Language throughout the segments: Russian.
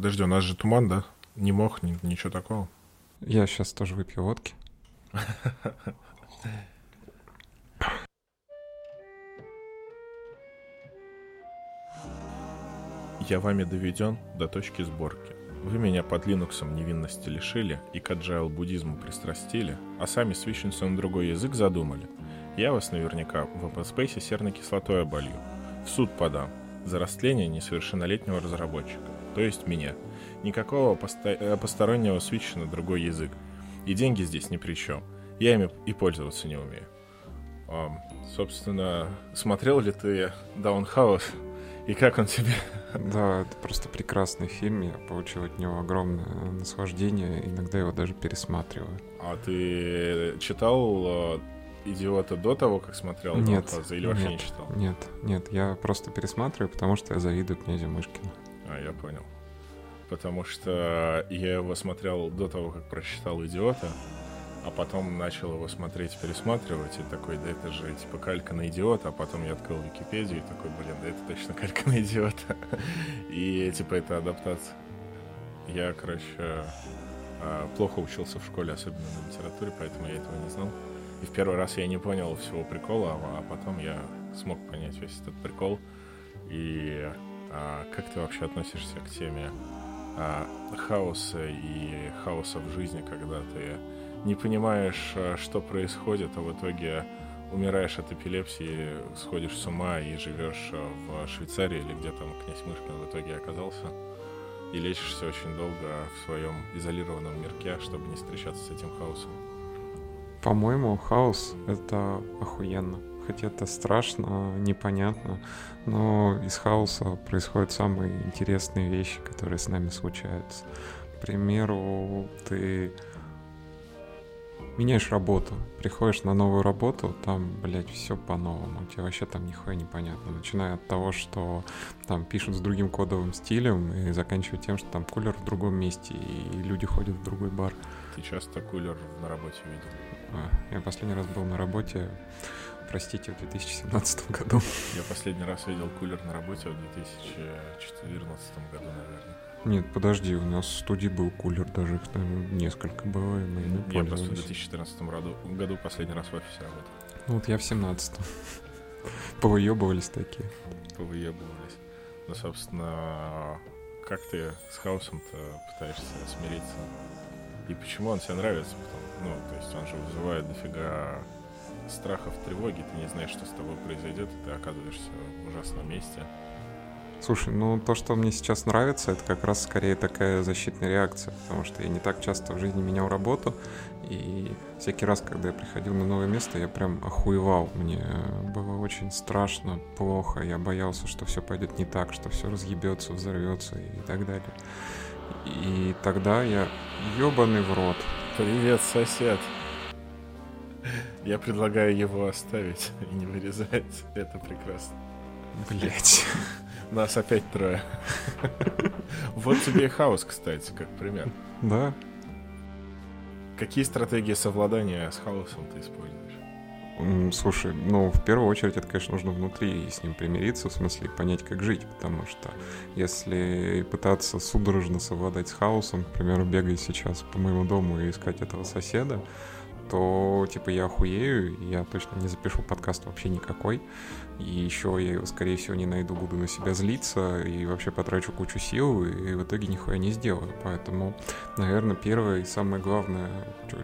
Подожди, у нас же туман, да? Не мог, ни, ничего такого. Я сейчас тоже выпью водки. Я вами доведен до точки сборки. Вы меня под Линуксом невинности лишили и к agile буддизму пристрастили, а сами свищенцу на другой язык задумали. Я вас наверняка в OpenSpace серной кислотой оболью. В суд подам за растление несовершеннолетнего разработчика, то есть меня. Никакого посто- э, постороннего свитча на другой язык. И деньги здесь ни при чем. Я ими и пользоваться не умею. А, собственно, смотрел ли ты Даунхаус и как он тебе? Да, это просто прекрасный фильм. Я получил от него огромное наслаждение. Иногда его даже пересматриваю. А ты читал э, «Идиота» до того, как смотрел Нет, Даунхауса, или вообще нет, не читал? Нет, нет, я просто пересматриваю, потому что я завидую князю Мышкину. А, я понял. Потому что я его смотрел до того, как прочитал «Идиота», а потом начал его смотреть, пересматривать, и такой, да это же типа калька на идиота, а потом я открыл Википедию и такой, блин, да это точно калька на идиота. И типа это адаптация. Я, короче, а, плохо учился в школе, особенно на литературе, поэтому я этого не знал. И в первый раз я не понял всего прикола, а а потом я смог понять весь этот прикол. И а, как ты вообще относишься к теме а, хаоса и хаоса в жизни, когда ты не понимаешь, а, что происходит, а в итоге умираешь от эпилепсии, сходишь с ума и живешь а, в Швейцарии или где там князь Мышкин в итоге оказался, и лечишься очень долго в своем изолированном мирке, чтобы не встречаться с этим хаосом. По-моему, хаос — это охуенно. Хотя это страшно, непонятно, но из хаоса происходят самые интересные вещи, которые с нами случаются. К примеру, ты меняешь работу, приходишь на новую работу, там, блядь, все по-новому, тебе вообще там нихуя непонятно. Начиная от того, что там пишут с другим кодовым стилем и заканчивая тем, что там кулер в другом месте и люди ходят в другой бар. Ты часто кулер на работе видел? А, Я последний раз был на работе, простите, в 2017 году. Я последний раз видел кулер на работе в 2014 году, наверное. Нет, подожди, у нас в студии был кулер, даже их, наверное, несколько было, и мы ими Я просто в пользовались. 2014 году, году последний раз в офисе работал. Ну вот я в 17 Повыебывались такие. Повыебывались. Ну, собственно, как ты с хаосом-то пытаешься смириться? И почему он тебе нравится? Потом, ну, то есть он же вызывает дофига страхов, тревоги, ты не знаешь, что с тобой произойдет, и ты оказываешься в ужасном месте. Слушай, ну то, что мне сейчас нравится, это как раз скорее такая защитная реакция, потому что я не так часто в жизни менял работу, и всякий раз, когда я приходил на новое место, я прям охуевал. Мне было очень страшно, плохо, я боялся, что все пойдет не так, что все разъебется, взорвется и так далее. И тогда я ебаный в рот. Привет, сосед. Я предлагаю его оставить и не вырезать. Это прекрасно. Блять. Нас опять трое. Вот тебе и хаос, кстати, как пример. Да, Какие стратегии совладания с хаосом ты используешь? Слушай, ну, в первую очередь, это, конечно, нужно внутри с ним примириться, в смысле понять, как жить, потому что если пытаться судорожно совладать с хаосом, к примеру, бегать сейчас по моему дому и искать этого соседа, то, типа, я охуею, я точно не запишу подкаст вообще никакой, и еще я его, скорее всего, не найду, буду на себя злиться, и вообще потрачу кучу сил, и в итоге нихуя не сделаю, поэтому Наверное, первое и самое главное,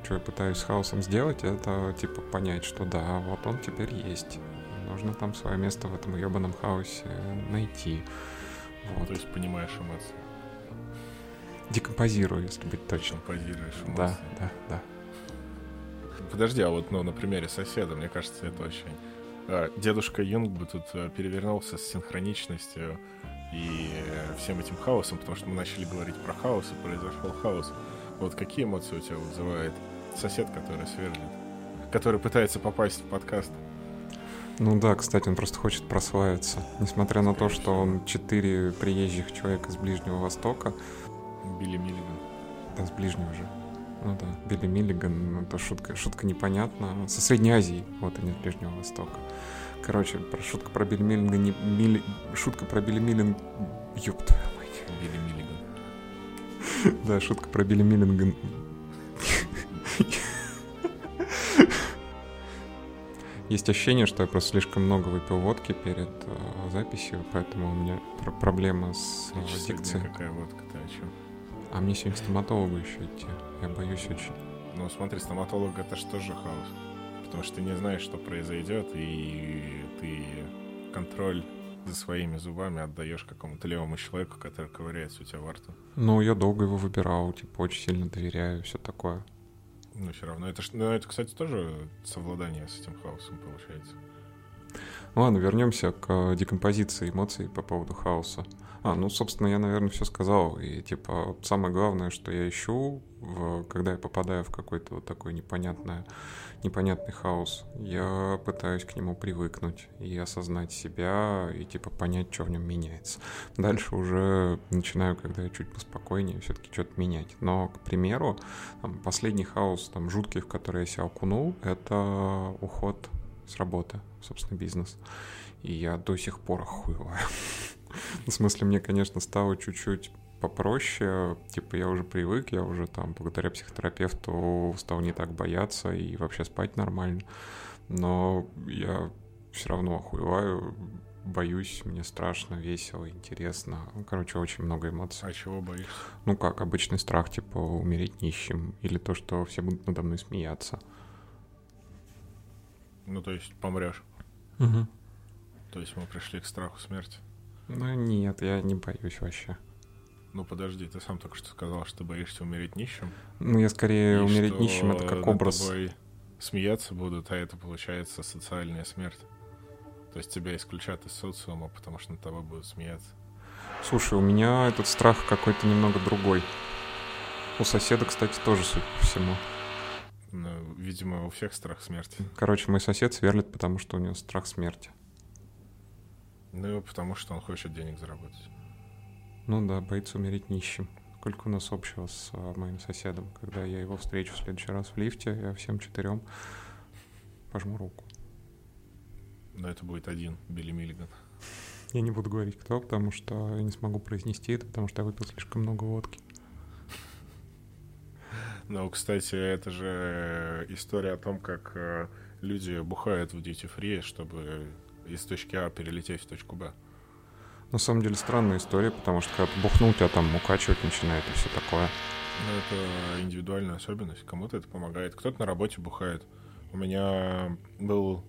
что я пытаюсь с хаосом сделать, это типа понять, что да, вот он теперь есть. Нужно там свое место в этом ебаном хаосе найти. Вот. То есть понимаешь эмоции, Декомпозирую, если быть точным. позируешь эмоции. Да, да, да. Подожди, а вот ну, на примере соседа, мне кажется, это очень... а, Дедушка Юнг бы тут а, перевернулся с синхроничностью и всем этим хаосом, потому что мы начали говорить про хаос, и произошел хаос. Вот какие эмоции у тебя вызывает сосед, который сверлит? Который пытается попасть в подкаст? Ну да, кстати, он просто хочет прославиться. Несмотря на то, Скорее что он четыре приезжих человека с Ближнего Востока, Билли Миллиган. да, с Ближнего же. Ну да, Билли Миллиган, ну, это шутка, шутка непонятна. Со Средней Азии, вот, а не с Ближнего Востока. Короче, про шутка про Билли Миллигана, не, Милли- шутка про Билли Миллиган, ёб твою мать. Билли Миллиган. Да, шутка про Билли Миллинган. Есть ощущение, что я просто слишком много выпил водки перед э, записью, поэтому у меня пр- проблема с э, дикцией. Какая водка, ты о чем? А мне сегодня к стоматологу еще идти. Я боюсь очень. Ну, смотри, стоматолог это что же хаос? Потому что ты не знаешь, что произойдет, и ты контроль за своими зубами отдаешь какому-то левому человеку, который ковыряется у тебя во рту. Ну, я долго его выбирал, типа, очень сильно доверяю, все такое. Но все равно. Это, ну, это, кстати, тоже совладание с этим хаосом получается. Ладно, вернемся к э, декомпозиции эмоций по поводу хаоса. А, ну, собственно, я, наверное, все сказал. И, типа, самое главное, что я ищу, в- когда я попадаю в какой-то вот такой непонятный, непонятный хаос, я пытаюсь к нему привыкнуть и осознать себя, и, типа, понять, что в нем меняется. Дальше уже начинаю, когда я чуть поспокойнее, все-таки что-то менять. Но, к примеру, там, последний хаос, там, жуткий, в который я себя окунул, это уход с работы, собственно, бизнес. И я до сих пор охуеваю. В смысле, мне, конечно, стало чуть-чуть попроще, типа я уже привык, я уже там благодаря психотерапевту стал не так бояться и вообще спать нормально, но я все равно охуеваю, боюсь, мне страшно, весело, интересно. Ну, Короче, очень много эмоций. А чего боишься? Ну как, обычный страх, типа умереть нищим, или то, что все будут надо мной смеяться. Ну, то есть помрешь. То есть мы пришли к страху смерти. Ну нет, я не боюсь вообще. Ну, подожди, ты сам только что сказал, что ты боишься умереть нищим. Ну, я скорее и умереть нищим, это как образ. тобой смеяться будут, а это получается социальная смерть. То есть тебя исключат из социума, потому что над тобой будут смеяться. Слушай, у меня этот страх какой-то немного другой. У соседа, кстати, тоже, судя по всему. Ну, видимо, у всех страх смерти. Короче, мой сосед сверлит, потому что у него страх смерти. Ну, потому что он хочет денег заработать. Ну да, боится умереть нищим. Сколько у нас общего с а, моим соседом? Когда я его встречу в следующий раз в лифте, я всем четырем пожму руку. Но это будет один Билли Миллиган. Я не буду говорить кто, потому что я не смогу произнести это, потому что я выпил слишком много водки. Ну, кстати, это же история о том, как э, люди бухают в duty free, чтобы из точки А перелететь в точку Б. На самом деле странная история, потому что когда бухнул, тебя там укачивать начинает и все такое. Ну, это индивидуальная особенность. Кому-то это помогает. Кто-то на работе бухает. У меня был,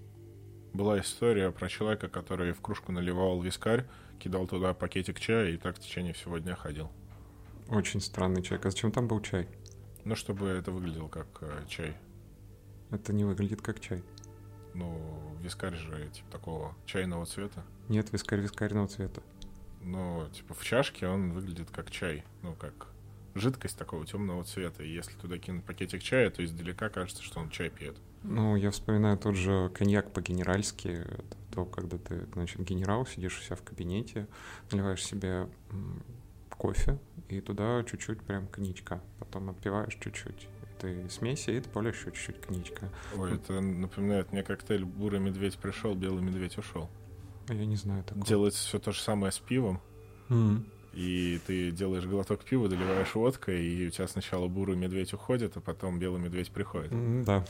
была история про человека, который в кружку наливал вискарь, кидал туда пакетик чая и так в течение всего дня ходил. Очень странный человек. А зачем там был чай? Ну, чтобы это выглядело как э, чай. Это не выглядит как чай. Ну, вискарь же типа такого чайного цвета. Нет, вискарь вискарного цвета. Но, типа, в чашке он выглядит как чай. Ну, как жидкость такого темного цвета. И если туда кинуть пакетик чая, то издалека кажется, что он чай пьет. Ну, я вспоминаю тот же коньяк по-генеральски. То, когда ты, значит, генерал, сидишь у себя в кабинете, наливаешь себе кофе и туда чуть-чуть прям коньячка. Потом отпиваешь чуть-чуть этой смеси и добавляешь еще чуть-чуть коньячка. Ой, это напоминает мне коктейль «Бурый медведь пришел, белый медведь ушел». А Я не знаю такого. Делается все то же самое с пивом, М. и ты делаешь глоток пива, доливаешь водкой, и у тебя сначала бурый медведь уходит, а потом белый медведь приходит. М, Да.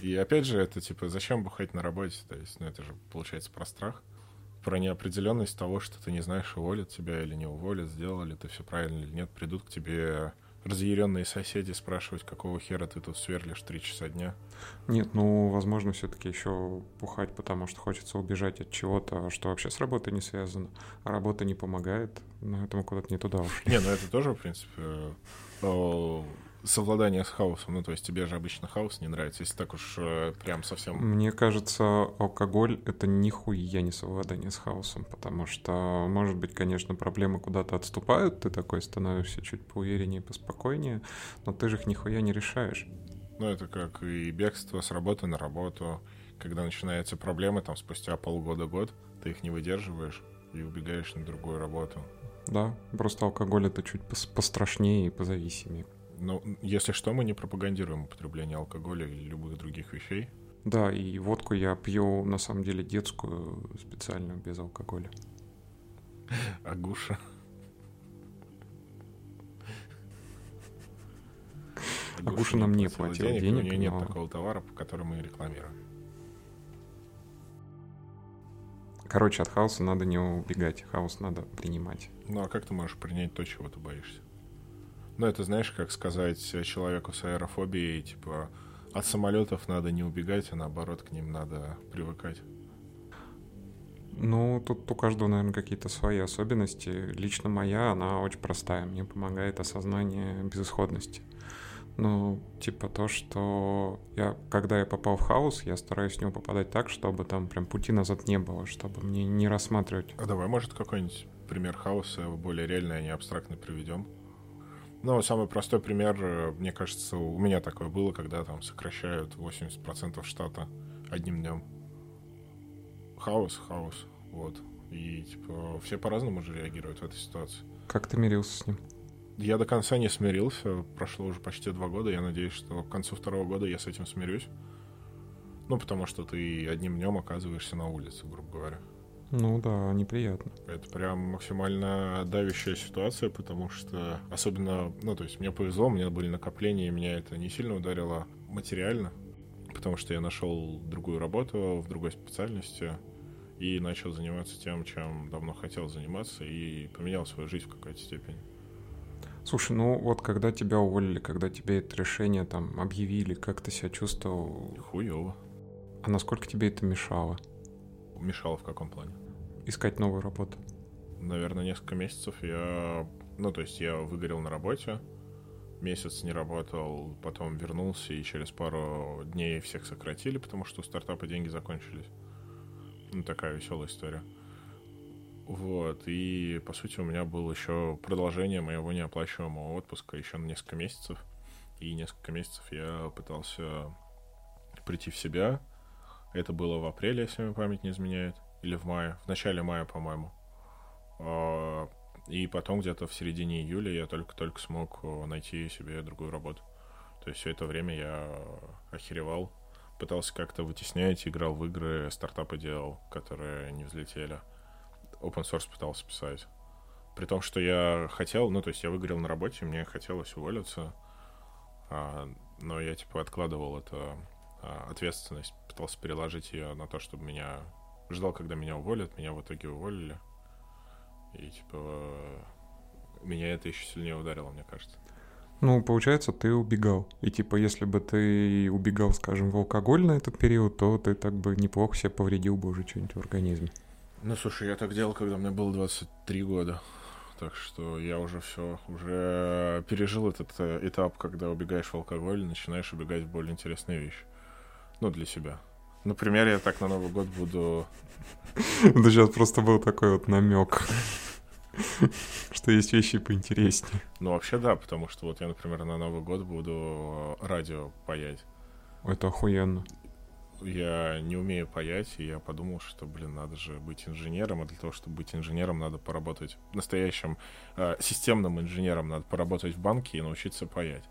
И опять же, это типа, зачем бухать на работе? То есть, ну это же получается про страх, про неопределенность того, что ты не знаешь, уволят тебя или не уволят, сделал ли ты все правильно или нет. Придут к тебе разъяренные соседи спрашивать, какого хера ты тут сверлишь три часа дня. Нет, ну, возможно, все-таки еще бухать, потому что хочется убежать от чего-то, что вообще с работой не связано, а работа не помогает, но это мы куда-то не туда ушли. Не, ну это тоже, в принципе, э, совладание с хаосом. Ну, то есть тебе же обычно хаос не нравится, если так уж э, прям совсем... Мне кажется, алкоголь — это нихуя не совладание с хаосом, потому что, может быть, конечно, проблемы куда-то отступают, ты такой становишься чуть поувереннее, поспокойнее, но ты же их нихуя не решаешь. Ну, это как и бегство с работы на работу. Когда начинаются проблемы, там, спустя полгода-год, ты их не выдерживаешь и убегаешь на другую работу. Да, просто алкоголь — это чуть пос- пострашнее и позависимее. Но, если что, мы не пропагандируем употребление алкоголя или любых других вещей. Да, и водку я пью, на самом деле, детскую, специальную, без алкоголя. Агуша. Агуша нам не платил денег, денег у нее нет такого товара, который мы рекламируем. Короче, от хаоса надо не убегать, хаос надо принимать. Ну а как ты можешь принять то, чего ты боишься? Ну, это знаешь, как сказать человеку с аэрофобией, типа, от самолетов надо не убегать, а наоборот к ним надо привыкать. Ну, тут у каждого, наверное, какие-то свои особенности. Лично моя, она очень простая. Мне помогает осознание безысходности. Ну, типа то, что я, когда я попал в хаос, я стараюсь в него попадать так, чтобы там прям пути назад не было, чтобы мне не рассматривать. А давай, может, какой-нибудь пример хаоса более реальный, а не абстрактный приведем? Ну, самый простой пример, мне кажется, у меня такое было, когда там сокращают 80% штата одним днем. Хаос, хаос, вот. И, типа, все по-разному же реагируют в этой ситуации. Как ты мирился с ним? Я до конца не смирился. Прошло уже почти два года. Я надеюсь, что к концу второго года я с этим смирюсь. Ну, потому что ты одним днем оказываешься на улице, грубо говоря. Ну да, неприятно. Это прям максимально давящая ситуация, потому что особенно, ну, то есть мне повезло, у меня были накопления, и меня это не сильно ударило материально, потому что я нашел другую работу в другой специальности и начал заниматься тем, чем давно хотел заниматься, и поменял свою жизнь в какой-то степени. Слушай, ну вот когда тебя уволили, когда тебе это решение там объявили, как ты себя чувствовал? Хуёво. А насколько тебе это мешало? Мешало в каком плане? Искать новую работу. Наверное, несколько месяцев я... Ну, то есть я выгорел на работе, месяц не работал, потом вернулся, и через пару дней всех сократили, потому что у стартапа деньги закончились. Ну, такая веселая история. Вот, и, по сути, у меня было еще продолжение моего неоплачиваемого отпуска еще на несколько месяцев. И несколько месяцев я пытался прийти в себя. Это было в апреле, если мне память не изменяет. Или в мае. В начале мая, по-моему. А, и потом где-то в середине июля я только-только смог найти себе другую работу. То есть все это время я охеревал. Пытался как-то вытеснять, играл в игры, стартапы делал, которые не взлетели open source пытался писать. При том, что я хотел, ну, то есть я выгорел на работе, мне хотелось уволиться, а, но я, типа, откладывал эту а, ответственность, пытался переложить ее на то, чтобы меня... Ждал, когда меня уволят, меня в итоге уволили. И, типа, меня это еще сильнее ударило, мне кажется. Ну, получается, ты убегал. И типа, если бы ты убегал, скажем, в алкоголь на этот период, то ты так бы неплохо себе повредил бы уже что-нибудь в организме. Ну, слушай, я так делал, когда мне было 23 года. Так что я уже все, уже пережил этот э, этап, когда убегаешь в алкоголь, начинаешь убегать в более интересные вещи. Ну, для себя. Например, я так на Новый год буду... Это сейчас просто был такой вот намек, что есть вещи поинтереснее. Ну, вообще да, потому что вот я, например, на Новый год буду радио паять. Это охуенно я не умею паять, и я подумал, что, блин, надо же быть инженером, а для того, чтобы быть инженером, надо поработать настоящим э, системным инженером, надо поработать в банке и научиться паять.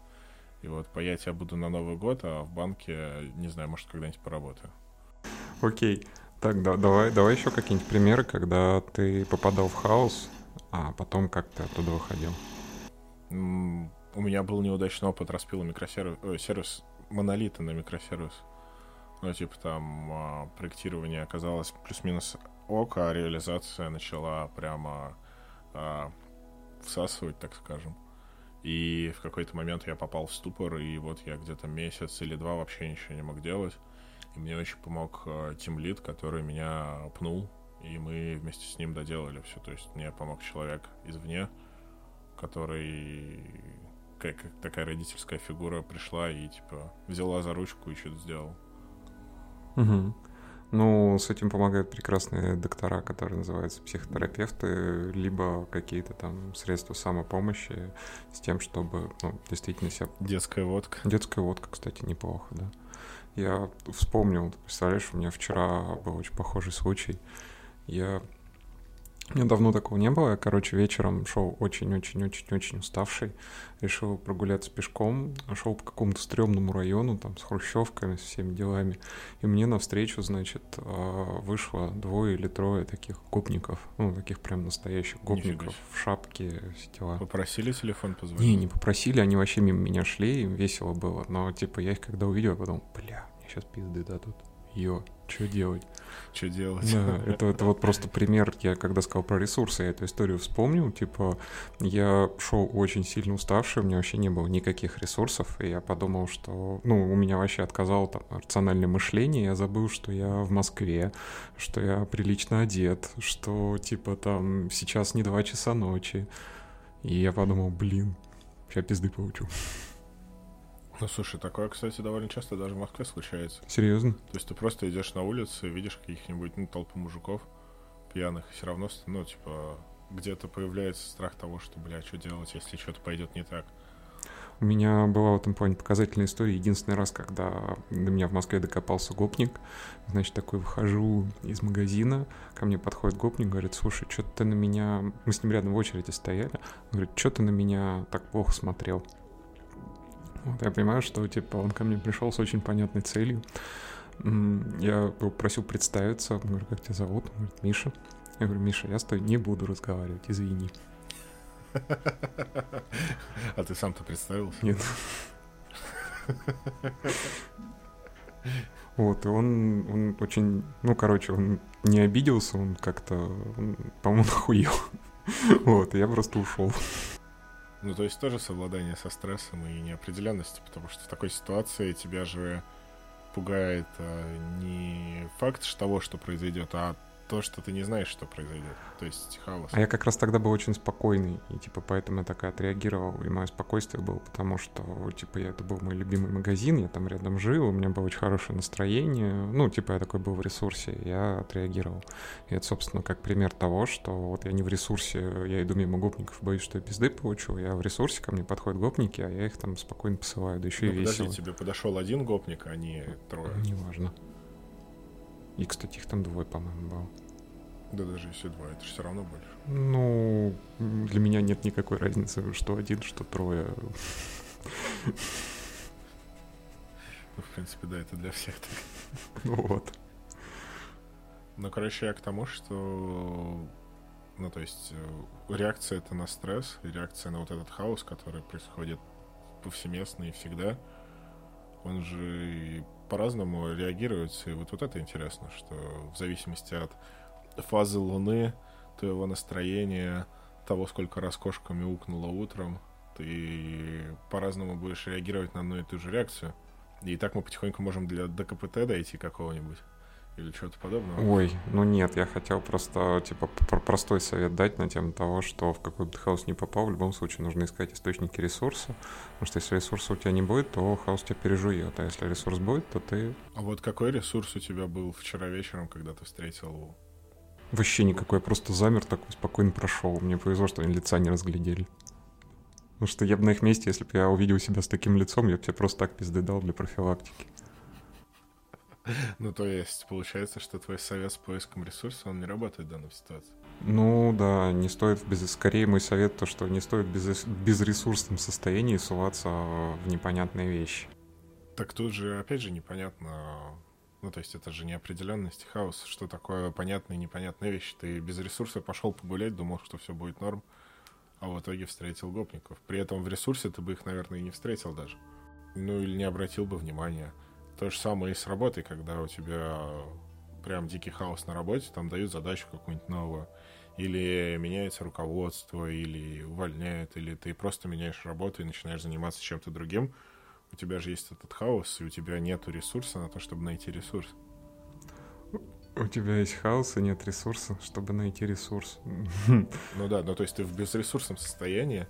И вот паять я буду на Новый год, а в банке, не знаю, может, когда-нибудь поработаю. Окей. Так, да, давай, давай еще какие-нибудь примеры, когда ты попадал в хаос, а потом как ты оттуда выходил. у меня был неудачный опыт распила микросервис, э, сервис монолита на микросервис. Ну, типа там а, проектирование оказалось плюс-минус ок, а реализация начала прямо а, всасывать, так скажем. И в какой-то момент я попал в ступор, и вот я где-то месяц или два вообще ничего не мог делать. И мне очень помог тимлит, который меня пнул, и мы вместе с ним доделали все. То есть мне помог человек извне, который как, как такая родительская фигура пришла и типа взяла за ручку и что-то сделал. Угу. Ну, с этим помогают прекрасные доктора, которые называются психотерапевты, либо какие-то там средства самопомощи с тем, чтобы ну, действительно себя... Детская водка. Детская водка, кстати, неплохо, да. Я вспомнил, представляешь, у меня вчера был очень похожий случай. Я меня давно такого не было. Я, короче, вечером шел очень-очень-очень-очень уставший. Решил прогуляться пешком. Шел по какому-то стрёмному району, там, с хрущевками, с всеми делами. И мне навстречу, значит, а, вышло двое или трое таких гопников. Ну, таких прям настоящих гопников в шапке, все дела. Попросили телефон позвонить? Не, не попросили. Они вообще мимо меня шли, им весело было. Но, типа, я их когда увидел, я подумал, бля, мне сейчас пизды дадут. Йо, что делать? Что делать? Да, это, это вот просто пример, я когда сказал про ресурсы, я эту историю вспомнил, типа, я шел очень сильно уставший, у меня вообще не было никаких ресурсов, и я подумал, что, ну, у меня вообще отказало там рациональное мышление, я забыл, что я в Москве, что я прилично одет, что, типа, там сейчас не два часа ночи, и я подумал, блин, сейчас пизды получу. Ну, слушай, такое, кстати, довольно часто даже в Москве случается. Серьезно? То есть ты просто идешь на улицу и видишь каких-нибудь, ну, толпу мужиков пьяных, и все равно, ну, типа, где-то появляется страх того, что, бля, что делать, если что-то пойдет не так. У меня была в этом плане показательная история. Единственный раз, когда до меня в Москве докопался гопник, значит, такой выхожу из магазина, ко мне подходит гопник, говорит, слушай, что ты на меня... Мы с ним рядом в очереди стояли. Он говорит, что ты на меня так плохо смотрел? Вот я понимаю, что типа он ко мне пришел с очень понятной целью. Я просил представиться, он говорит, как тебя зовут? Он говорит, Миша. Я говорю, Миша, я с тобой не буду разговаривать, извини. А ты сам-то представился? Нет. Вот, и он, он очень, ну, короче, он не обиделся, он как-то, по-моему, нахуел. Вот, и я просто ушел. Ну, то есть тоже совладание со стрессом и неопределенностью, потому что в такой ситуации тебя же пугает а, не факт того, что произойдет, а то, что ты не знаешь, что произойдет. То есть хаос. А я как раз тогда был очень спокойный, и типа поэтому я так и отреагировал. И мое спокойствие было, потому что, типа, я, это был мой любимый магазин, я там рядом жил, у меня было очень хорошее настроение. Ну, типа, я такой был в ресурсе, я отреагировал. И это, собственно, как пример того, что вот я не в ресурсе, я иду мимо гопников, боюсь, что я пизды получу. Я в ресурсе, ко мне подходят гопники, а я их там спокойно посылаю, да еще ну, и подожди, весело. тебе подошел один гопник, а не трое? Неважно. И, кстати, их там двое, по-моему, было. Да даже если два, это же все равно больше. Ну, для меня нет никакой разницы, что один, что трое. Ну, в принципе, да, это для всех так. Ну вот. Ну, короче, я к тому, что... Ну, то есть, э, реакция это на стресс, реакция на вот этот хаос, который происходит повсеместно и всегда, он же по-разному реагируется. И вот, вот это интересно, что в зависимости от фазы Луны, твоего настроения, того, сколько раз кошка мяукнула утром, ты по-разному будешь реагировать на одну и ту же реакцию. И так мы потихоньку можем для ДКПТ дойти какого-нибудь. Или что-то подобного? Ой, ну нет, я хотел просто, типа, простой совет дать на тему того, что в какой бы ты хаос не попал, в любом случае нужно искать источники ресурса, потому что если ресурса у тебя не будет, то хаос тебя пережует, а если ресурс будет, то ты... А вот какой ресурс у тебя был вчера вечером, когда ты встретил... Вообще никакой, я просто замер такой, спокойно прошел. Мне повезло, что они лица не разглядели. Потому что я бы на их месте, если бы я увидел себя с таким лицом, я бы тебе просто так пизды дал для профилактики. Ну, то есть, получается, что твой совет с поиском ресурса, он не работает в данной ситуации. Ну да, не стоит без... Скорее мой совет то, что не стоит без... безресурсном состоянии суваться в непонятные вещи. Так тут же, опять же, непонятно... Ну, то есть это же неопределенность, хаос. Что такое понятная и непонятная вещь? Ты без ресурса пошел погулять, думал, что все будет норм, а в итоге встретил гопников. При этом в ресурсе ты бы их, наверное, и не встретил даже. Ну, или не обратил бы внимания. То же самое и с работой, когда у тебя прям дикий хаос на работе, там дают задачу какую-нибудь новую, или меняется руководство, или увольняют, или ты просто меняешь работу и начинаешь заниматься чем-то другим, у тебя же есть этот хаос, и у тебя нет ресурса на то, чтобы найти ресурс. У тебя есть хаос и нет ресурса, чтобы найти ресурс. Ну да, ну то есть ты в безресурсном состоянии,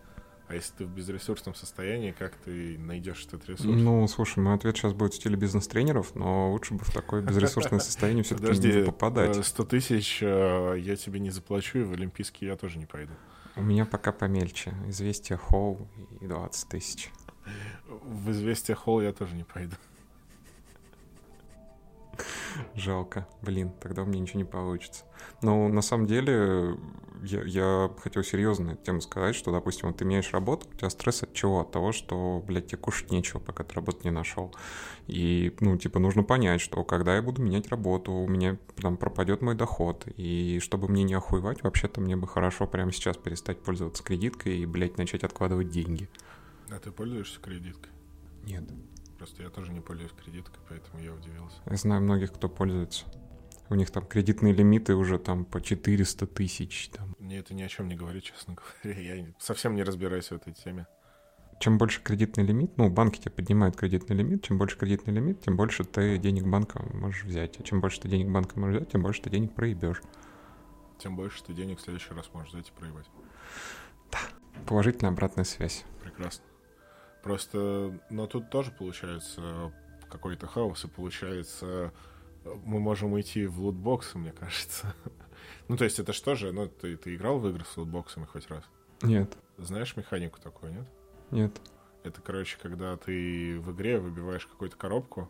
а если ты в безресурсном состоянии, как ты найдешь этот ресурс? Ну, слушай, мой ответ сейчас будет в стиле бизнес-тренеров, но лучше бы в такое безресурсное состояние все-таки не попадать. 100 э, тысяч э, я тебе не заплачу, и в Олимпийский я тоже не пойду. У меня пока помельче. Известия Холл и 20 тысяч. В Известия Холл я тоже не пойду. Жалко. Блин, тогда у меня ничего не получится. Но на самом деле я, я хотел серьезно тему сказать, что, допустим, вот ты меняешь работу, у тебя стресс от чего? От того, что, блядь, тебе кушать нечего, пока ты работу не нашел. И, ну, типа, нужно понять, что когда я буду менять работу, у меня там пропадет мой доход. И чтобы мне не охуевать, вообще-то мне бы хорошо прямо сейчас перестать пользоваться кредиткой и, блядь, начать откладывать деньги. А ты пользуешься кредиткой? Нет. Просто я тоже не пользуюсь кредиткой, поэтому я удивился. Я знаю многих, кто пользуется. У них там кредитные лимиты уже там по 400 тысяч. Там. Мне это ни о чем не говорит, честно говоря. Я совсем не разбираюсь в этой теме. Чем больше кредитный лимит, ну, банки тебе поднимают кредитный лимит, чем больше кредитный лимит, тем больше ты денег банка можешь взять. А чем больше ты денег банка можешь взять, тем больше ты денег проебешь. Тем больше ты денег в следующий раз можешь взять и проебать. Да. Положительная обратная связь. Прекрасно. Просто, но тут тоже получается какой-то хаос, и получается мы можем идти в лутбоксы, мне кажется. ну, то есть это что же? Ну, ты, ты играл в игры с лутбоксами хоть раз? Нет. Знаешь механику такую, нет? Нет. Это, короче, когда ты в игре выбиваешь какую-то коробку,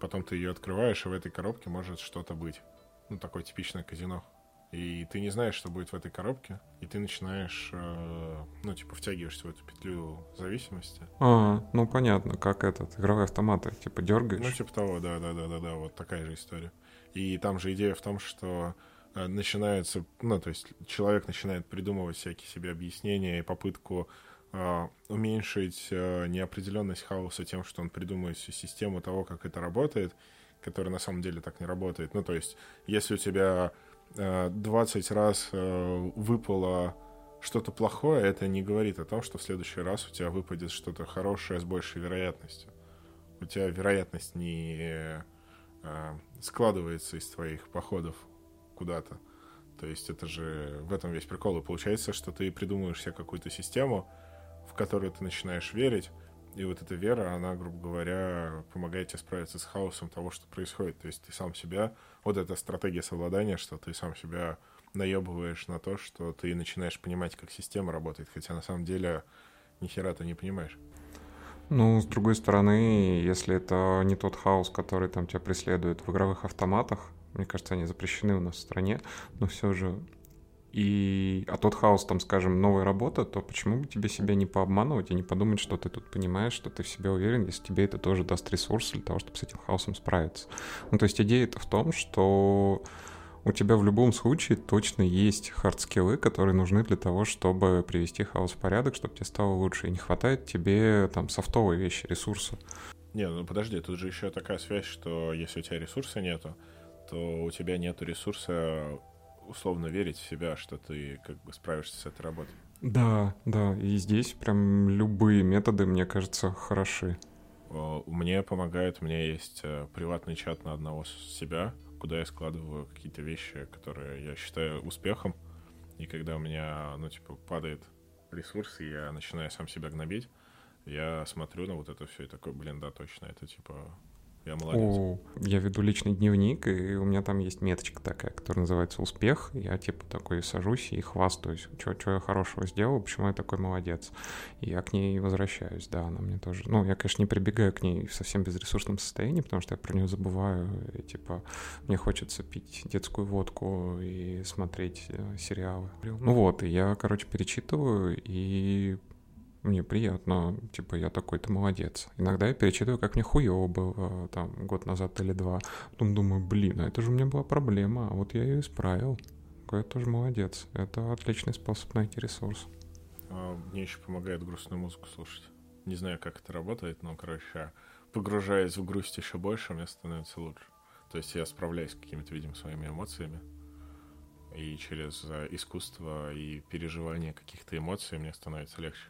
потом ты ее открываешь, и в этой коробке может что-то быть. Ну, такое типичное казино и ты не знаешь, что будет в этой коробке, и ты начинаешь, э, ну, типа, втягиваешься в эту петлю зависимости. А, ну понятно, как этот, игровые автоматы, типа, дергаешь. Ну, типа того, да, да, да, да, да, вот такая же история. И там же идея в том, что э, начинается, ну, то есть человек начинает придумывать всякие себе объяснения и попытку э, уменьшить э, неопределенность хаоса тем, что он придумывает всю систему того, как это работает, которая на самом деле так не работает. Ну, то есть, если у тебя 20 э, раз э, выпало что-то плохое, это не говорит о том, что в следующий раз у тебя выпадет что-то хорошее с большей вероятностью. У тебя вероятность не э, складывается из твоих походов куда-то. То есть это же в этом весь прикол. И получается, что ты придумываешь себе какую-то систему, в которую ты начинаешь верить, и вот эта вера, она, грубо говоря, помогает тебе справиться с хаосом того, что происходит. То есть ты сам себя, вот эта стратегия совладания, что ты сам себя наебываешь на то, что ты начинаешь понимать, как система работает, хотя на самом деле ни хера ты не понимаешь. Ну, с другой стороны, если это не тот хаос, который там тебя преследует в игровых автоматах, мне кажется, они запрещены у нас в стране, но все же и, а тот хаос, там, скажем, новая работа, то почему бы тебе себя не пообманывать и не подумать, что ты тут понимаешь, что ты в себе уверен, если тебе это тоже даст ресурс для того, чтобы с этим хаосом справиться. Ну, то есть идея это в том, что у тебя в любом случае точно есть хардскиллы, которые нужны для того, чтобы привести хаос в порядок, чтобы тебе стало лучше. И не хватает тебе там софтовой вещи, ресурса. Не, ну подожди, тут же еще такая связь, что если у тебя ресурса нету, то у тебя нету ресурса условно верить в себя, что ты как бы справишься с этой работой. Да, да, и здесь прям любые методы, мне кажется, хороши. Мне помогает, у меня есть э, приватный чат на одного себя, куда я складываю какие-то вещи, которые я считаю успехом. И когда у меня, ну, типа, падает ресурс, и я начинаю сам себя гнобить, я смотрю на вот это все и такой, блин, да, точно, это типа я молодец. О, я веду личный дневник, и у меня там есть меточка такая, которая называется «Успех». Я типа такой сажусь и хвастаюсь, что я хорошего сделал, почему я такой молодец. И я к ней возвращаюсь, да, она мне тоже... Ну, я, конечно, не прибегаю к ней в совсем безресурсном состоянии, потому что я про нее забываю, и типа мне хочется пить детскую водку и смотреть э, сериалы. Ну вот, и я, короче, перечитываю, и мне приятно, типа, я такой-то молодец. Иногда я перечитываю, как мне хуево было там год назад или два. Потом думаю, блин, а это же у меня была проблема, а вот я ее исправил. Я тоже молодец. Это отличный способ найти ресурс. А мне еще помогает грустную музыку слушать. Не знаю, как это работает, но, короче, погружаясь в грусть еще больше, мне становится лучше. То есть я справляюсь с какими-то, видимо, своими эмоциями. И через э, искусство и переживание каких-то эмоций мне становится легче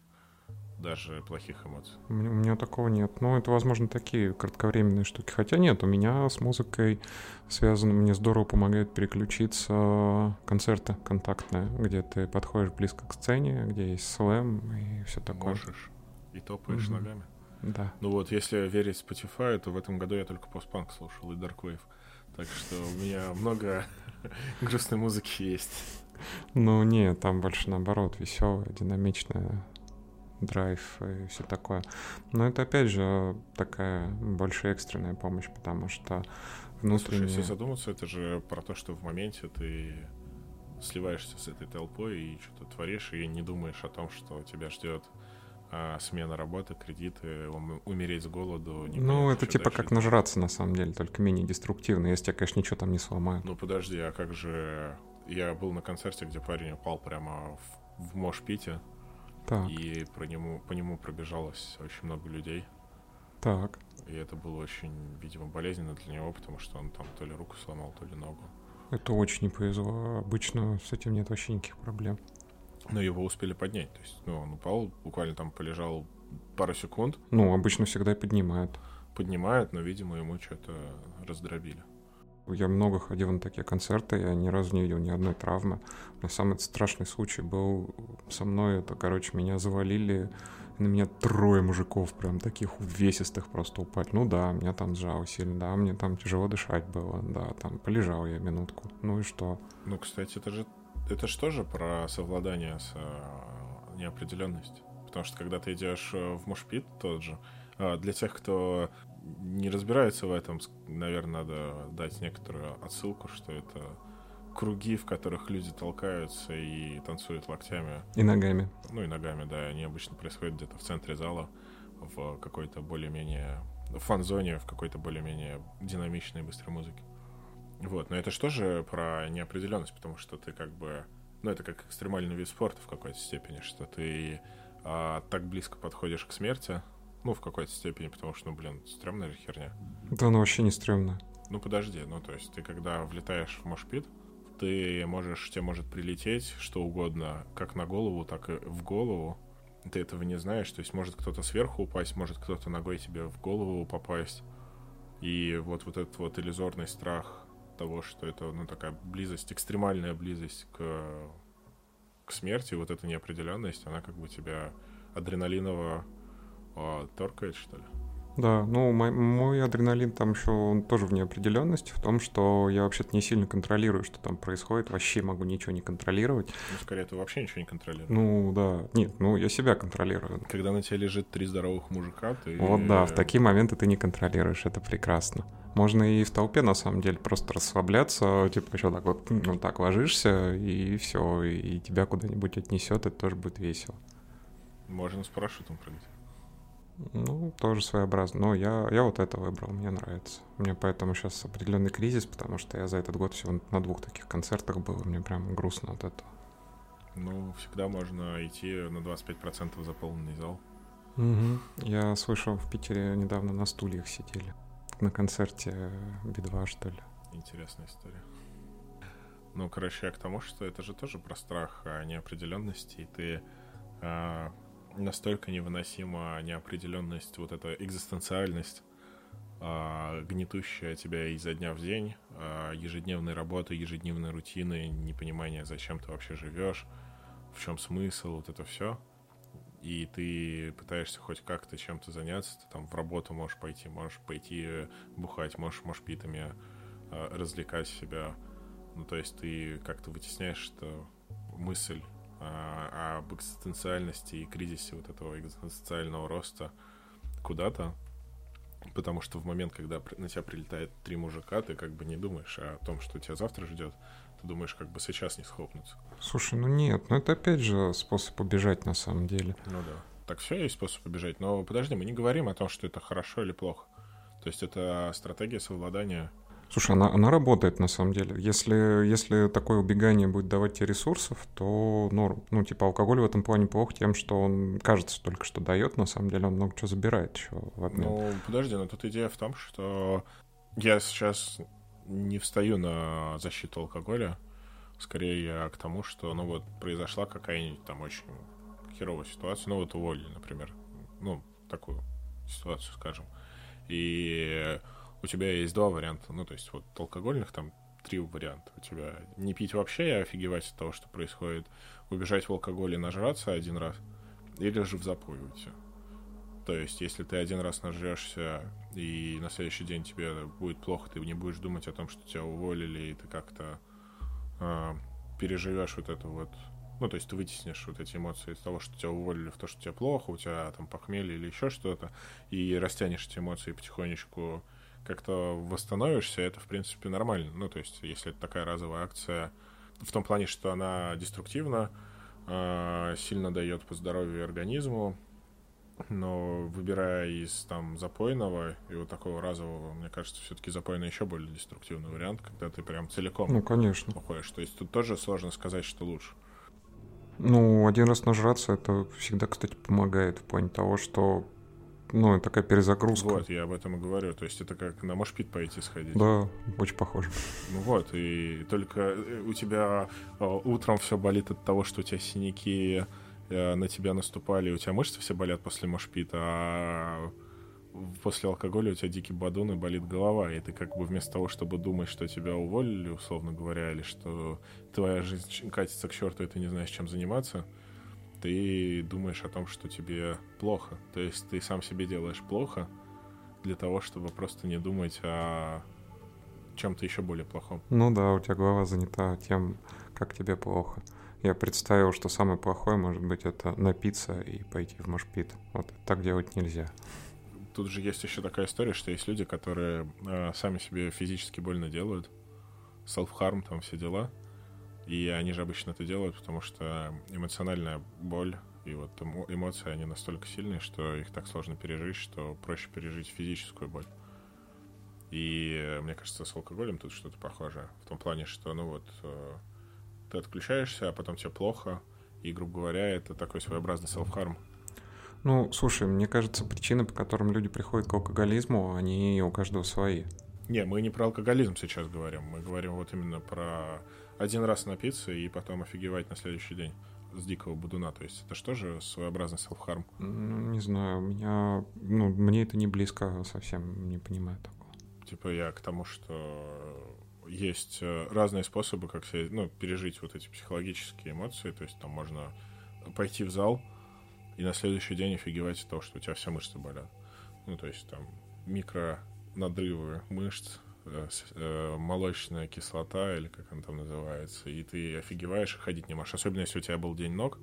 даже плохих эмоций. У меня, такого нет. Ну, это, возможно, такие кратковременные штуки. Хотя нет, у меня с музыкой связано, мне здорово помогает переключиться концерты контактные, где ты подходишь близко к сцене, где есть слэм и все такое. Можешь. И топаешь mm-hmm. ногами. Да. Ну вот, если верить Spotify, то в этом году я только постпанк слушал и Dark Wave. Так что у меня много грустной музыки есть. Ну, не, там больше наоборот, веселая, динамичная драйв и все такое. Но это, опять же, такая больше экстренная помощь, потому что внутренне... Слушай, если задуматься, это же про то, что в моменте ты сливаешься с этой толпой и что-то творишь, и не думаешь о том, что тебя ждет а, смена работы, кредиты, умереть с голоду. ну, это типа как делать. нажраться, на самом деле, только менее деструктивно, если тебя, конечно, ничего там не сломает. Ну, подожди, а как же... Я был на концерте, где парень упал прямо в, в Мош-Пите, так. и про нему, по нему пробежалось очень много людей. Так. И это было очень, видимо, болезненно для него, потому что он там то ли руку сломал, то ли ногу. Это очень не повезло. Обычно с этим нет вообще никаких проблем. Но его успели поднять. То есть, ну, он упал, буквально там полежал пару секунд. Ну, обычно всегда поднимают. Поднимают, но, видимо, ему что-то раздробили. Я много ходил на такие концерты, я ни разу не видел ни одной травмы. Но самый страшный случай был со мной, это, короче, меня завалили на меня трое мужиков, прям таких увесистых просто упали. Ну да, меня там сжало сильно, да, мне там тяжело дышать было, да, там полежал я минутку. Ну и что? Ну, кстати, это же это же тоже про совладание с э, неопределенностью. Потому что когда ты идешь э, в мушпит тот же, э, для тех, кто не разбирается в этом, наверное, надо дать некоторую отсылку, что это круги, в которых люди толкаются и танцуют локтями. И ногами. Ну и ногами, да. Они обычно происходят где-то в центре зала, в какой-то более-менее... фан-зоне, в какой-то более-менее динамичной быстрой музыке. Вот, но это что же про неопределенность, потому что ты как бы... Ну, это как экстремальный вид спорта в какой-то степени, что ты а, так близко подходишь к смерти, ну, в какой-то степени, потому что, ну, блин, стрёмная же херня. Да, она вообще не стрёмная. Ну, подожди, ну, то есть ты когда влетаешь в мошпит, ты можешь, тебе может прилететь что угодно, как на голову, так и в голову. Ты этого не знаешь, то есть может кто-то сверху упасть, может кто-то ногой тебе в голову попасть. И вот, вот этот вот иллюзорный страх того, что это, ну, такая близость, экстремальная близость к, к смерти, вот эта неопределенность, она как бы тебя адреналиново о, торкает, что ли? Да, ну мой, мой адреналин там еще он тоже в неопределенности, в том, что я вообще-то не сильно контролирую, что там происходит, вообще могу ничего не контролировать. Ну, скорее, ты вообще ничего не контролируешь. Ну, да. Нет, ну я себя контролирую. Когда на тебе лежит три здоровых мужика, ты... Вот да, в такие моменты ты не контролируешь, это прекрасно. Можно и в толпе, на самом деле, просто расслабляться, типа еще так вот, ну так ложишься, и все, и тебя куда-нибудь отнесет, это тоже будет весело. Можно с парашютом прыгать. Ну, тоже своеобразно. Но я, я вот это выбрал, мне нравится. Мне поэтому сейчас определенный кризис, потому что я за этот год всего на двух таких концертах был, и мне прям грустно от этого. Ну, всегда можно идти на 25% заполненный зал. Угу. Я слышал, в Питере недавно на стульях сидели. На концерте Би-2, что ли. Интересная история. Ну, короче, я к тому, что это же тоже про страх а неопределенности, и ты а, настолько невыносима неопределенность, вот эта экзистенциальность, а, гнетущая тебя изо дня в день, а, ежедневной работы, ежедневной рутины, непонимание, зачем ты вообще живешь, в чем смысл, вот это все. И ты пытаешься хоть как-то чем-то заняться, ты там в работу можешь пойти, можешь пойти бухать, можешь, можешь питами а, развлекать себя. Ну, то есть ты как-то вытесняешь эту мысль а, об экзистенциальности и кризисе вот этого экзистенциального роста куда-то, потому что в момент, когда на тебя прилетает три мужика, ты как бы не думаешь о том, что тебя завтра ждет, ты думаешь, как бы сейчас не схлопнуться. Слушай, ну нет, ну это опять же способ убежать на самом деле. Ну да. Так все есть способ убежать, но подожди, мы не говорим о том, что это хорошо или плохо. То есть это стратегия совладания Слушай, она, она работает на самом деле. Если, если такое убегание будет давать тебе ресурсов, то норм. Ну, типа, алкоголь в этом плане плох тем, что он, кажется, только что дает, на самом деле он много чего забирает еще в обмен. Ну, подожди, но тут идея в том, что я сейчас не встаю на защиту алкоголя. Скорее я к тому, что, ну, вот, произошла какая-нибудь там очень херовая ситуация. Ну, вот уволили, например. Ну, такую ситуацию, скажем. И у тебя есть два варианта. Ну, то есть вот алкогольных там три варианта. У тебя не пить вообще и офигевать от того, что происходит, убежать в алкоголь и нажраться один раз, или же в запой уйти. То есть, если ты один раз нажрешься, и на следующий день тебе будет плохо, ты не будешь думать о том, что тебя уволили, и ты как-то э, переживешь вот эту вот Ну, то есть ты вытеснишь вот эти эмоции из того, что тебя уволили в то, что тебе плохо, у тебя там похмелье или еще что-то, и растянешь эти эмоции потихонечку как-то восстановишься, это, в принципе, нормально. Ну, то есть, если это такая разовая акция, в том плане, что она деструктивна, э, сильно дает по здоровью и организму, но выбирая из там запойного и вот такого разового, мне кажется, все-таки запойный еще более деструктивный вариант, когда ты прям целиком ну, конечно. уходишь. То есть тут тоже сложно сказать, что лучше. Ну, один раз нажраться, это всегда, кстати, помогает в плане того, что ну, такая перезагрузка. Вот, я об этом и говорю. То есть это как на Мошпит пойти сходить. Да, очень похоже. Ну вот, и только э, у тебя э, утром все болит от того, что у тебя синяки э, на тебя наступали, у тебя мышцы все болят после Мошпита, а после алкоголя у тебя дикий бадун и болит голова, и ты как бы вместо того, чтобы думать, что тебя уволили, условно говоря, или что твоя жизнь катится к черту, и ты не знаешь, чем заниматься, ты думаешь о том, что тебе плохо. То есть ты сам себе делаешь плохо для того, чтобы просто не думать о чем-то еще более плохом. Ну да, у тебя голова занята тем, как тебе плохо. Я представил, что самое плохое может быть это напиться и пойти в машпит. Вот так делать нельзя тут же есть еще такая история, что есть люди, которые э, сами себе физически больно делают, self-harm, там все дела, и они же обычно это делают, потому что эмоциональная боль и вот эмоции, они настолько сильные, что их так сложно пережить, что проще пережить физическую боль. И мне кажется, с алкоголем тут что-то похожее. В том плане, что, ну вот, э, ты отключаешься, а потом тебе плохо, и, грубо говоря, это такой своеобразный self-harm. Ну, слушай, мне кажется, причины, по которым люди приходят к алкоголизму, они у каждого свои. Не, мы не про алкоголизм сейчас говорим. Мы говорим вот именно про один раз напиться и потом офигевать на следующий день с дикого будуна. То есть это что же своеобразный селфхарм? Ну, не знаю, у меня, ну, мне это не близко совсем, не понимаю такого. Типа я к тому, что есть э, разные способы, как себе, ну, пережить вот эти психологические эмоции. То есть там можно пойти в зал, и на следующий день офигевать от того, что у тебя все мышцы болят. Ну, то есть там микро надрывы мышц, э, э, молочная кислота, или как она там называется, и ты офигеваешь и ходить не можешь. Особенно, если у тебя был день ног,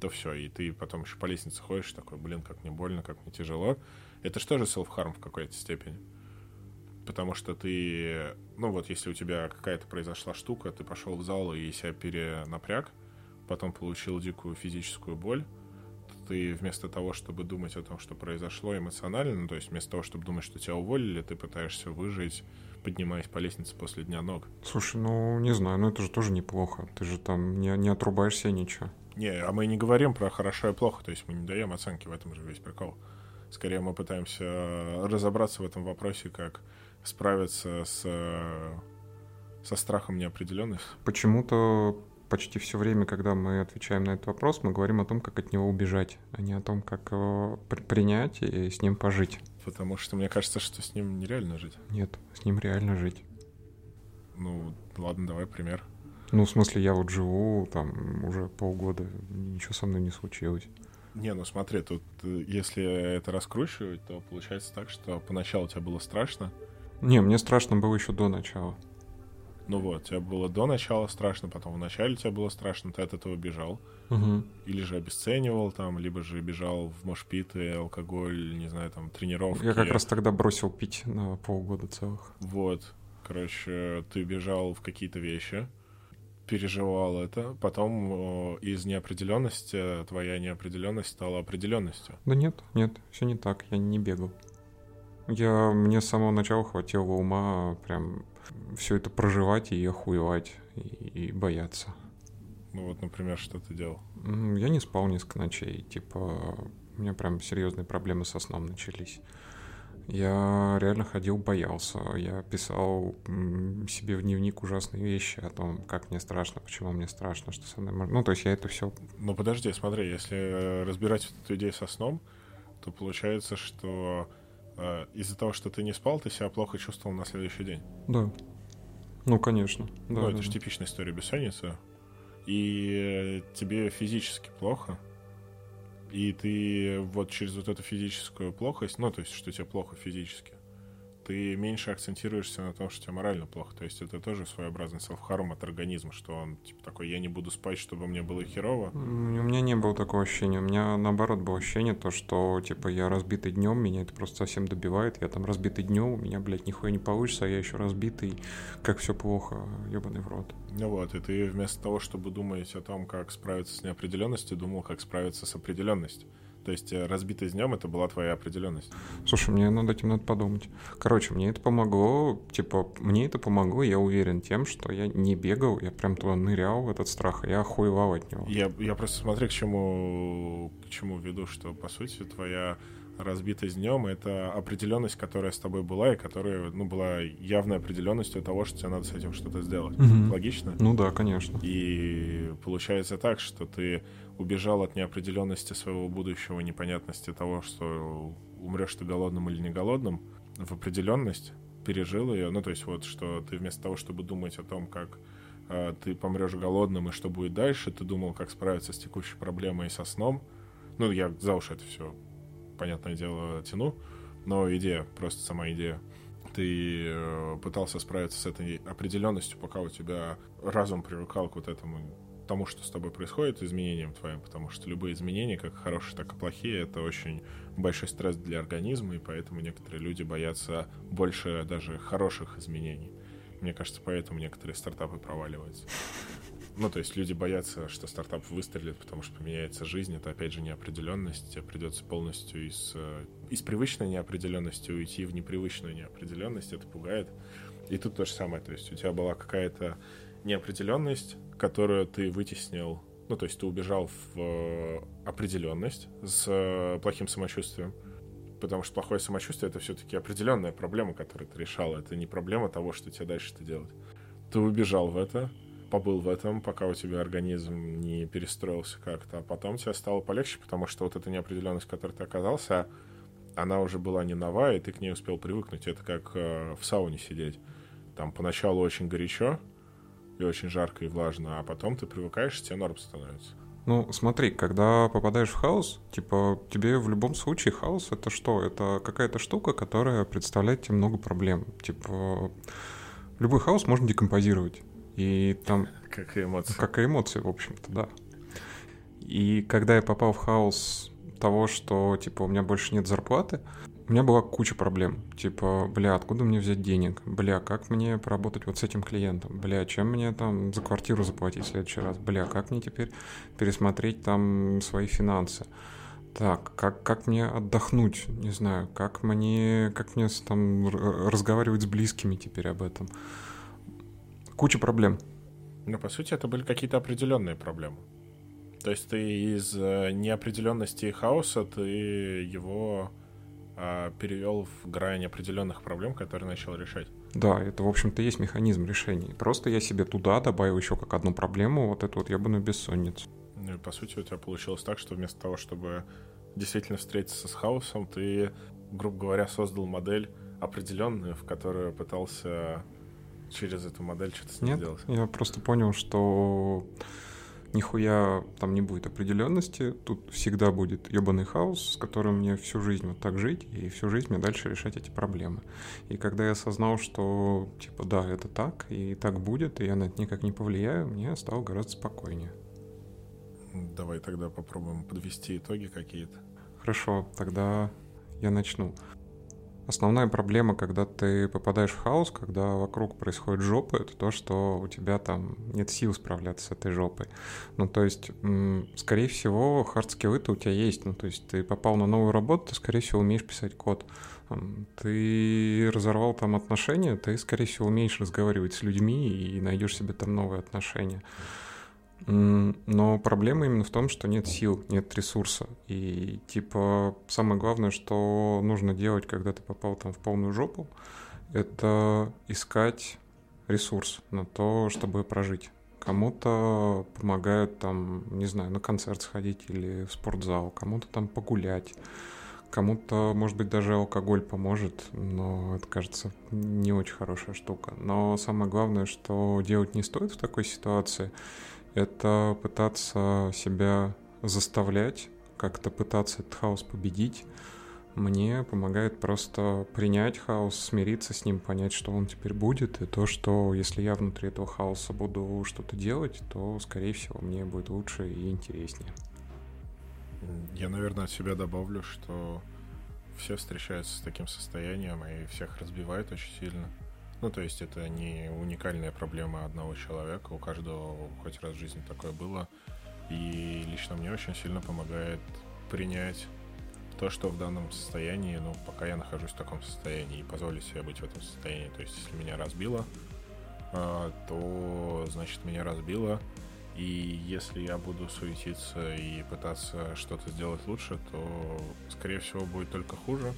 то все, и ты потом еще по лестнице ходишь, такой, блин, как мне больно, как мне тяжело. Это же self-harm в какой-то степени? Потому что ты, ну вот, если у тебя какая-то произошла штука, ты пошел в зал и себя перенапряг, потом получил дикую физическую боль, ты вместо того, чтобы думать о том, что произошло эмоционально, то есть вместо того, чтобы думать, что тебя уволили, ты пытаешься выжить, поднимаясь по лестнице после дня ног. Слушай, ну не знаю, ну это же тоже неплохо. Ты же там не, не отрубаешься ничего. Не, а мы не говорим про хорошо и плохо, то есть мы не даем оценки, в этом же весь прикол. Скорее мы пытаемся разобраться в этом вопросе, как справиться с со страхом неопределенности. Почему-то почти все время, когда мы отвечаем на этот вопрос, мы говорим о том, как от него убежать, а не о том, как его принять и с ним пожить. Потому что мне кажется, что с ним нереально жить. Нет, с ним реально жить. Ну, ладно, давай пример. Ну, в смысле, я вот живу там уже полгода, ничего со мной не случилось. Не, ну смотри, тут э, если это раскручивать, то получается так, что поначалу тебе было страшно. Не, мне страшно было еще до начала. Ну вот, тебе было до начала страшно, потом в начале тебе было страшно, ты от этого бежал. Угу. Или же обесценивал там, либо же бежал в мошпиты, алкоголь, не знаю, там, тренировки. Я как раз тогда бросил пить на полгода целых. Вот. Короче, ты бежал в какие-то вещи, переживал это, потом из неопределенности твоя неопределенность стала определенностью. Да нет, нет, все не так, я не бегал. Я, мне с самого начала хватило ума прям все это проживать и охуевать, и, и бояться. Ну вот, например, что ты делал? Я не спал несколько ночей. Типа, у меня прям серьезные проблемы со сном начались. Я реально ходил, боялся. Я писал себе в дневник ужасные вещи о том, как мне страшно, почему мне страшно, что со мной можно... Ну, то есть я это все... Ну, подожди, смотри, если разбирать эту идею со сном, то получается, что э, из-за того, что ты не спал, ты себя плохо чувствовал на следующий день. Да. Ну, конечно. Да, ну, да, это да. же типичная история бессонницы. И тебе физически плохо. И ты вот через вот эту физическую плохость, ну, то есть, что тебе плохо физически, ты меньше акцентируешься на том, что тебе морально плохо. То есть это тоже своеобразный self-harm от организма, что он типа такой, я не буду спать, чтобы мне было херово. У меня не было такого ощущения. У меня наоборот было ощущение, то, что типа я разбитый днем, меня это просто совсем добивает. Я там разбитый днем, у меня, блядь, нихуя не получится, а я еще разбитый, как все плохо, ебаный в рот. Ну вот, и ты вместо того, чтобы думать о том, как справиться с неопределенностью, думал, как справиться с определенностью. То есть э, разбитый днем это была твоя определенность. Слушай, мне над этим надо подумать. Короче, мне это помогло, типа, мне это помогло, я уверен тем, что я не бегал, я прям туда нырял в этот страх, я охуевал от него. Я, я просто смотрю, к чему, к чему веду, что, по сути, твоя разбитость днем — это определенность, которая с тобой была, и которая, ну, была явной определенностью того, что тебе надо с этим что-то сделать. Мгм. Логично? Ну да, конечно. И получается так, что ты убежал от неопределенности своего будущего, непонятности того, что умрешь ты голодным или не голодным, в определенность, пережил ее. Ну, то есть вот, что ты вместо того, чтобы думать о том, как э, ты помрешь голодным и что будет дальше, ты думал, как справиться с текущей проблемой и со сном. Ну, я за уши это все, понятное дело, тяну, но идея, просто сама идея. Ты э, пытался справиться с этой определенностью, пока у тебя разум привыкал к вот этому тому, что с тобой происходит, изменениям твоим, потому что любые изменения, как хорошие, так и плохие, это очень большой стресс для организма, и поэтому некоторые люди боятся больше даже хороших изменений. Мне кажется, поэтому некоторые стартапы проваливаются. Ну, то есть люди боятся, что стартап выстрелит, потому что поменяется жизнь. Это, опять же, неопределенность. Тебе придется полностью из, э, из привычной неопределенности уйти в непривычную неопределенность. Это пугает. И тут то же самое. То есть у тебя была какая-то неопределенность, которую ты вытеснил, ну, то есть ты убежал в э, определенность с э, плохим самочувствием, потому что плохое самочувствие это все-таки определенная проблема, которую ты решал. Это не проблема того, что тебе дальше-то делать. Ты убежал в это, побыл в этом, пока у тебя организм не перестроился как-то, а потом тебе стало полегче, потому что вот эта неопределенность, в которой ты оказался, она уже была не новая, и ты к ней успел привыкнуть. Это как э, в сауне сидеть. Там поначалу очень горячо, и очень жарко и влажно, а потом ты привыкаешь, и тебе норм становится. Ну, смотри, когда попадаешь в хаос, типа, тебе в любом случае хаос — это что? Это какая-то штука, которая представляет тебе много проблем. Типа, любой хаос можно декомпозировать. И там... Как и эмоции. Как и эмоции, в общем-то, да. И когда я попал в хаос того, что, типа, у меня больше нет зарплаты, у меня была куча проблем. Типа, бля, откуда мне взять денег? Бля, как мне поработать вот с этим клиентом? Бля, чем мне там за квартиру заплатить в следующий раз? Бля, как мне теперь пересмотреть там свои финансы? Так, как, как мне отдохнуть? Не знаю, как мне, как мне там разговаривать с близкими теперь об этом? Куча проблем. Но по сути это были какие-то определенные проблемы. То есть ты из э, неопределенности и хаоса ты его а, перевел в грань определенных проблем, которые начал решать. Да, это, в общем-то, есть механизм решения. Просто я себе туда добавил еще как одну проблему, вот эту вот ебаную бессонницу. Ну и по сути у тебя получилось так, что вместо того, чтобы действительно встретиться с хаосом, ты, грубо говоря, создал модель определенную, в которую пытался через эту модель что-то с Нет, я просто понял, что нихуя там не будет определенности, тут всегда будет ебаный хаос, с которым мне всю жизнь вот так жить, и всю жизнь мне дальше решать эти проблемы. И когда я осознал, что, типа, да, это так, и так будет, и я на это никак не повлияю, мне стало гораздо спокойнее. Давай тогда попробуем подвести итоги какие-то. Хорошо, тогда я начну. Основная проблема, когда ты попадаешь в хаос, когда вокруг происходит жопа, это то, что у тебя там нет сил справляться с этой жопой. Ну, то есть, скорее всего, хардскиллы-то у тебя есть. Ну, то есть, ты попал на новую работу, ты, скорее всего, умеешь писать код. Ты разорвал там отношения, ты, скорее всего, умеешь разговаривать с людьми и найдешь себе там новые отношения. Но проблема именно в том, что нет сил, нет ресурса. И типа самое главное, что нужно делать, когда ты попал там в полную жопу, это искать ресурс на то, чтобы прожить. Кому-то помогают там, не знаю, на концерт сходить или в спортзал, кому-то там погулять, кому-то, может быть, даже алкоголь поможет, но это, кажется, не очень хорошая штука. Но самое главное, что делать не стоит в такой ситуации, это пытаться себя заставлять, как-то пытаться этот хаос победить, Мне помогает просто принять хаос, смириться с ним, понять, что он теперь будет, и то, что если я внутри этого хаоса буду что-то делать, то, скорее всего, мне будет лучше и интереснее. Я, наверное, от себя добавлю, что все встречаются с таким состоянием и всех разбивает очень сильно. Ну, то есть это не уникальная проблема одного человека, у каждого хоть раз в жизни такое было. И лично мне очень сильно помогает принять то, что в данном состоянии, ну, пока я нахожусь в таком состоянии и позволить себе быть в этом состоянии. То есть, если меня разбило, а, то, значит, меня разбило. И если я буду суетиться и пытаться что-то сделать лучше, то, скорее всего, будет только хуже.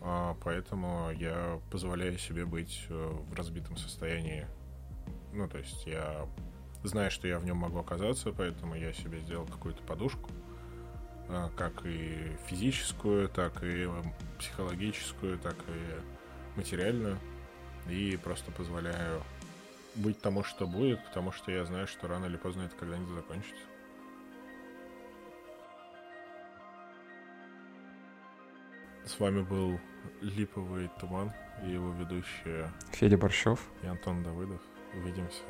А, поэтому я позволяю себе быть э, в разбитом состоянии. Ну, то есть я знаю, что я в нем могу оказаться, поэтому я себе сделал какую-то подушку, а, как и физическую, так и психологическую, так и материальную. И просто позволяю быть тому, что будет, потому что я знаю, что рано или поздно это когда-нибудь закончится. С вами был Липовый Туман и его ведущие Федя Борщев и Антон Давыдов. Увидимся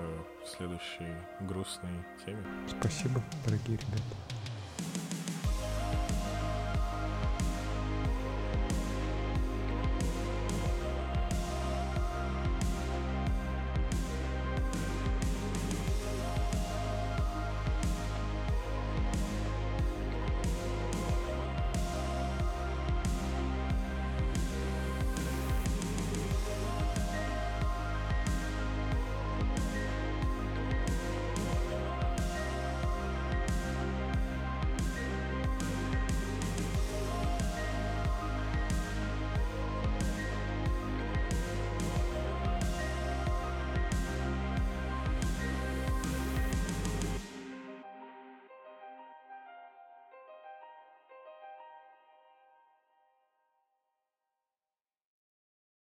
в следующей грустной теме. Спасибо, дорогие ребята.